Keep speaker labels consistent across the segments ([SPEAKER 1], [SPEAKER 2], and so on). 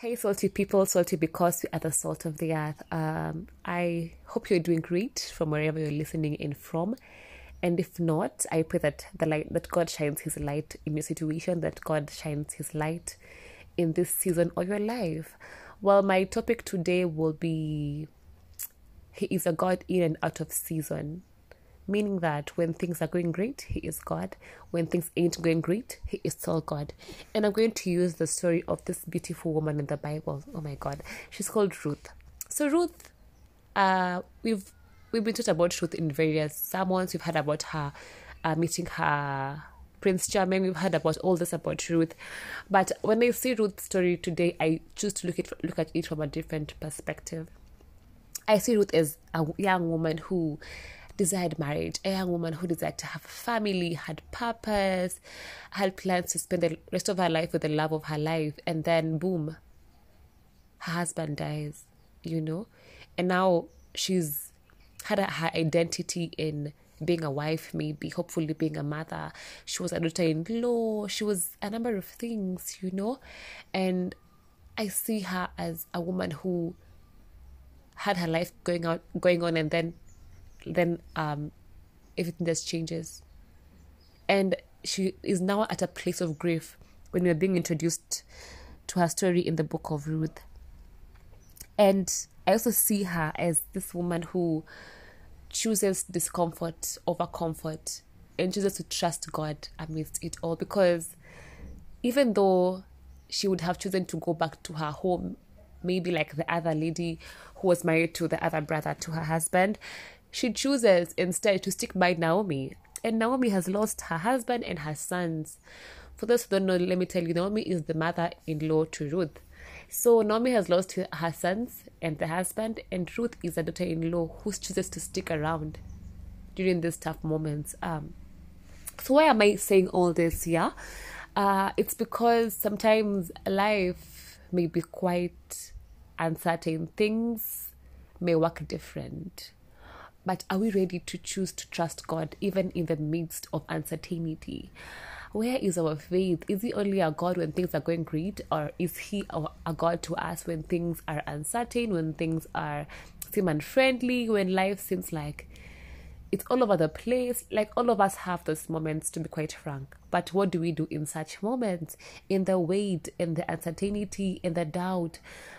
[SPEAKER 1] Hey, salty people, salty because we are the salt of the earth. Um, I hope you're doing great from wherever you're listening in from. And if not, I pray that the light that God shines his light in your situation, that God shines his light in this season of your life. Well, my topic today will be He is a God in and out of season meaning that when things are going great, He is God. When things ain't going great, He is still God. And I'm going to use the story of this beautiful woman in the Bible. Oh my God, she's called Ruth. So Ruth, uh, we've we've been taught about Ruth in various sermons. We've heard about her uh, meeting her Prince Charming. We've heard about all this about Ruth, but when I see Ruth's story today, I choose to look at look at it from a different perspective. I see Ruth as a young woman who desired marriage, a young woman who desired to have a family, had purpose, had plans to spend the rest of her life with the love of her life, and then boom, her husband dies, you know? And now she's had a, her identity in being a wife, maybe, hopefully being a mother. She was a daughter in law, she was a number of things, you know? And I see her as a woman who had her life going out going on and then then um, everything just changes. And she is now at a place of grief when we're being introduced to her story in the book of Ruth. And I also see her as this woman who chooses discomfort over comfort and chooses to trust God amidst it all because even though she would have chosen to go back to her home, maybe like the other lady who was married to the other brother to her husband, she chooses instead to stick by Naomi. And Naomi has lost her husband and her sons. For those who don't know, let me tell you, Naomi is the mother in law to Ruth. So Naomi has lost her sons and the husband, and Ruth is a daughter in law who chooses to stick around during these tough moments. Um, so, why am I saying all this? Yeah, uh, it's because sometimes life may be quite uncertain, things may work different but are we ready to choose to trust God even in the midst of uncertainty? Where is our faith? Is He only a God when things are going great, or is He a God to us when things are uncertain, when things are seem unfriendly, when life seems like it's all over the place. Like all of us have those moments, to be quite frank. But what do we do in such moments? In the wait, in the uncertainty, in the doubt?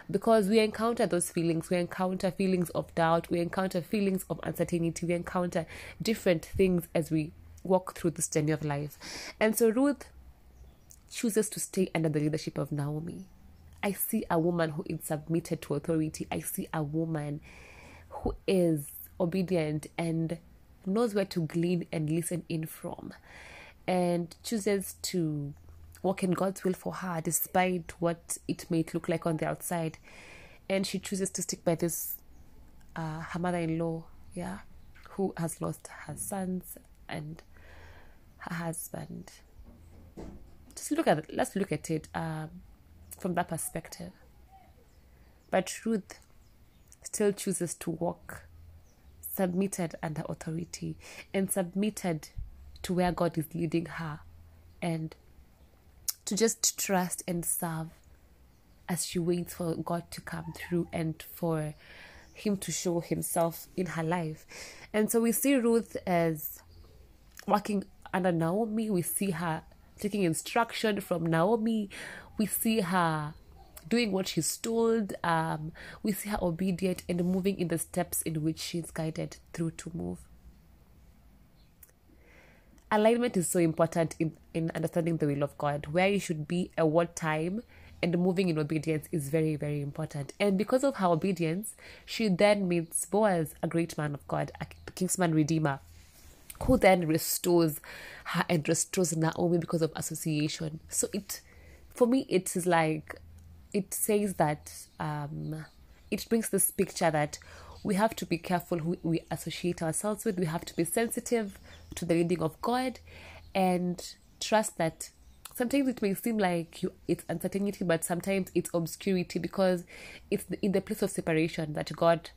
[SPEAKER 1] Because we encounter those feelings. We encounter feelings of doubt. We encounter feelings of uncertainty. We encounter different things as we walk through this journey of life. And so Ruth chooses to stay under the leadership of Naomi. I see a woman who is submitted to authority. I see a woman who is obedient and knows where to glean and listen in from, and chooses to walk in God's will for her despite what it may look like on the outside. And she chooses to stick by this, uh, her mother in law, yeah, who has lost her sons and her husband. Just look at it, let's look at it um, from that perspective. But Ruth still chooses to walk submitted under authority and submitted to where God is leading her and to just trust and serve as she waits for God to come through and for Him to show Himself in her life. And so we see Ruth as working under Naomi, we see her taking instruction from Naomi, we see her doing what she's told. Um, we see her obedient and moving in the steps in which she's guided through to move. Alignment is so important in, in understanding the will of God, where you should be at what time, and moving in obedience is very, very important. And because of her obedience, she then meets Boaz, a great man of God, a kinsman redeemer, who then restores her and restores Naomi because of association. So it, for me, it is like it says that um, it brings this picture that we have to be careful who we associate ourselves with. We have to be sensitive to the leading of God and trust that sometimes it may seem like you, it's uncertainty, but sometimes it's obscurity because it's in the place of separation that God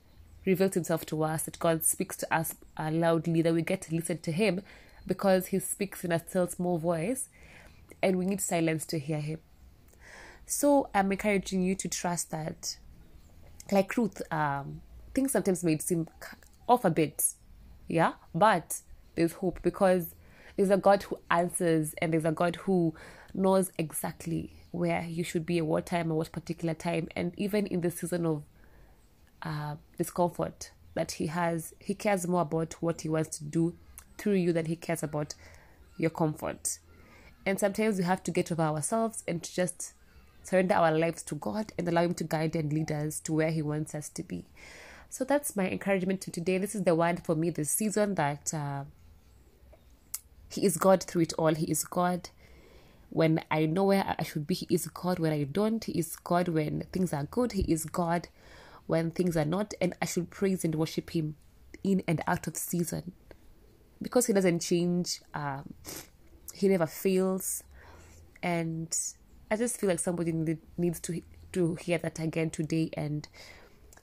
[SPEAKER 1] reveals Himself to us, that God speaks to us uh, loudly, that we get to listen to Him because He speaks in a still small voice and we need silence to hear Him. So I'm encouraging you to trust that, like Ruth, um, things sometimes may seem off a bit, yeah, but there's hope because there's a God who answers and there's a God who knows exactly where you should be at what time or what particular time, and even in the season of uh, discomfort that He has, He cares more about what He wants to do through you than He cares about your comfort. And sometimes we have to get over ourselves and to just surrender our lives to God and allow Him to guide and lead us to where He wants us to be. So that's my encouragement to today. This is the word for me this season that uh, He is God through it all. He is God when I know where I should be. He is God when I don't. He is God when things are good. He is God when things are not. And I should praise and worship Him in and out of season because He doesn't change. Um, he never fails. And I just feel like somebody needs to to hear that again today. And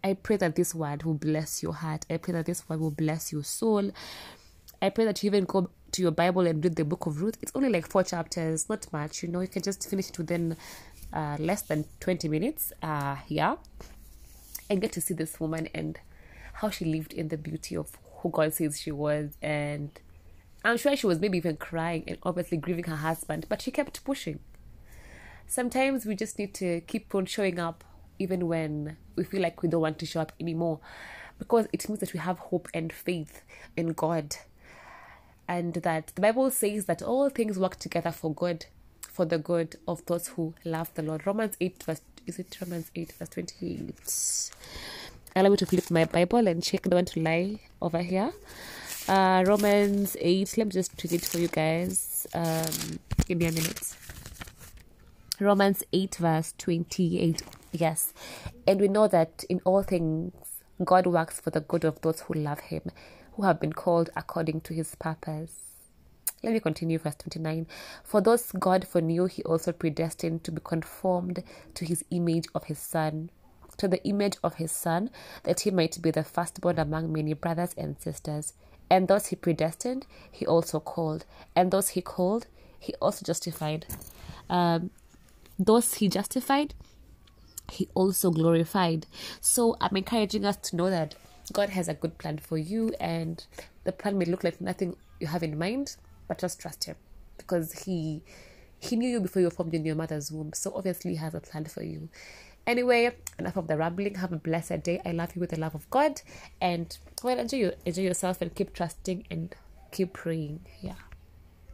[SPEAKER 1] I pray that this word will bless your heart. I pray that this word will bless your soul. I pray that you even go to your Bible and read the book of Ruth. It's only like four chapters, not much. You know, you can just finish it within uh, less than 20 minutes. Uh, yeah. And get to see this woman and how she lived in the beauty of who God says she was. And I'm sure she was maybe even crying and obviously grieving her husband, but she kept pushing. Sometimes we just need to keep on showing up even when we feel like we don't want to show up anymore because it means that we have hope and faith in God. And that the Bible says that all things work together for good, for the good of those who love the Lord. Romans 8, verse, is it Romans 8, verse 28? Allow me to flip my Bible and check the one to lie over here. Uh, Romans 8, let me just read it for you guys. Um, give me a minute. Romans 8, verse 28. Yes. And we know that in all things, God works for the good of those who love Him, who have been called according to His purpose. Let me continue, verse 29. For those God foreknew, He also predestined to be conformed to His image of His Son to the image of his Son, that he might be the firstborn among many brothers and sisters. And those he predestined, he also called. And those he called, he also justified. Um, those he justified, he also glorified. So I'm encouraging us to know that God has a good plan for you, and the plan may look like nothing you have in mind, but just trust Him because He He knew you before you were formed in your mother's womb. So obviously, He has a plan for you. Anyway, enough of the rambling. Have a blessed day. I love you with the love of God. And well, enjoy, enjoy yourself and keep trusting and keep praying. Yeah.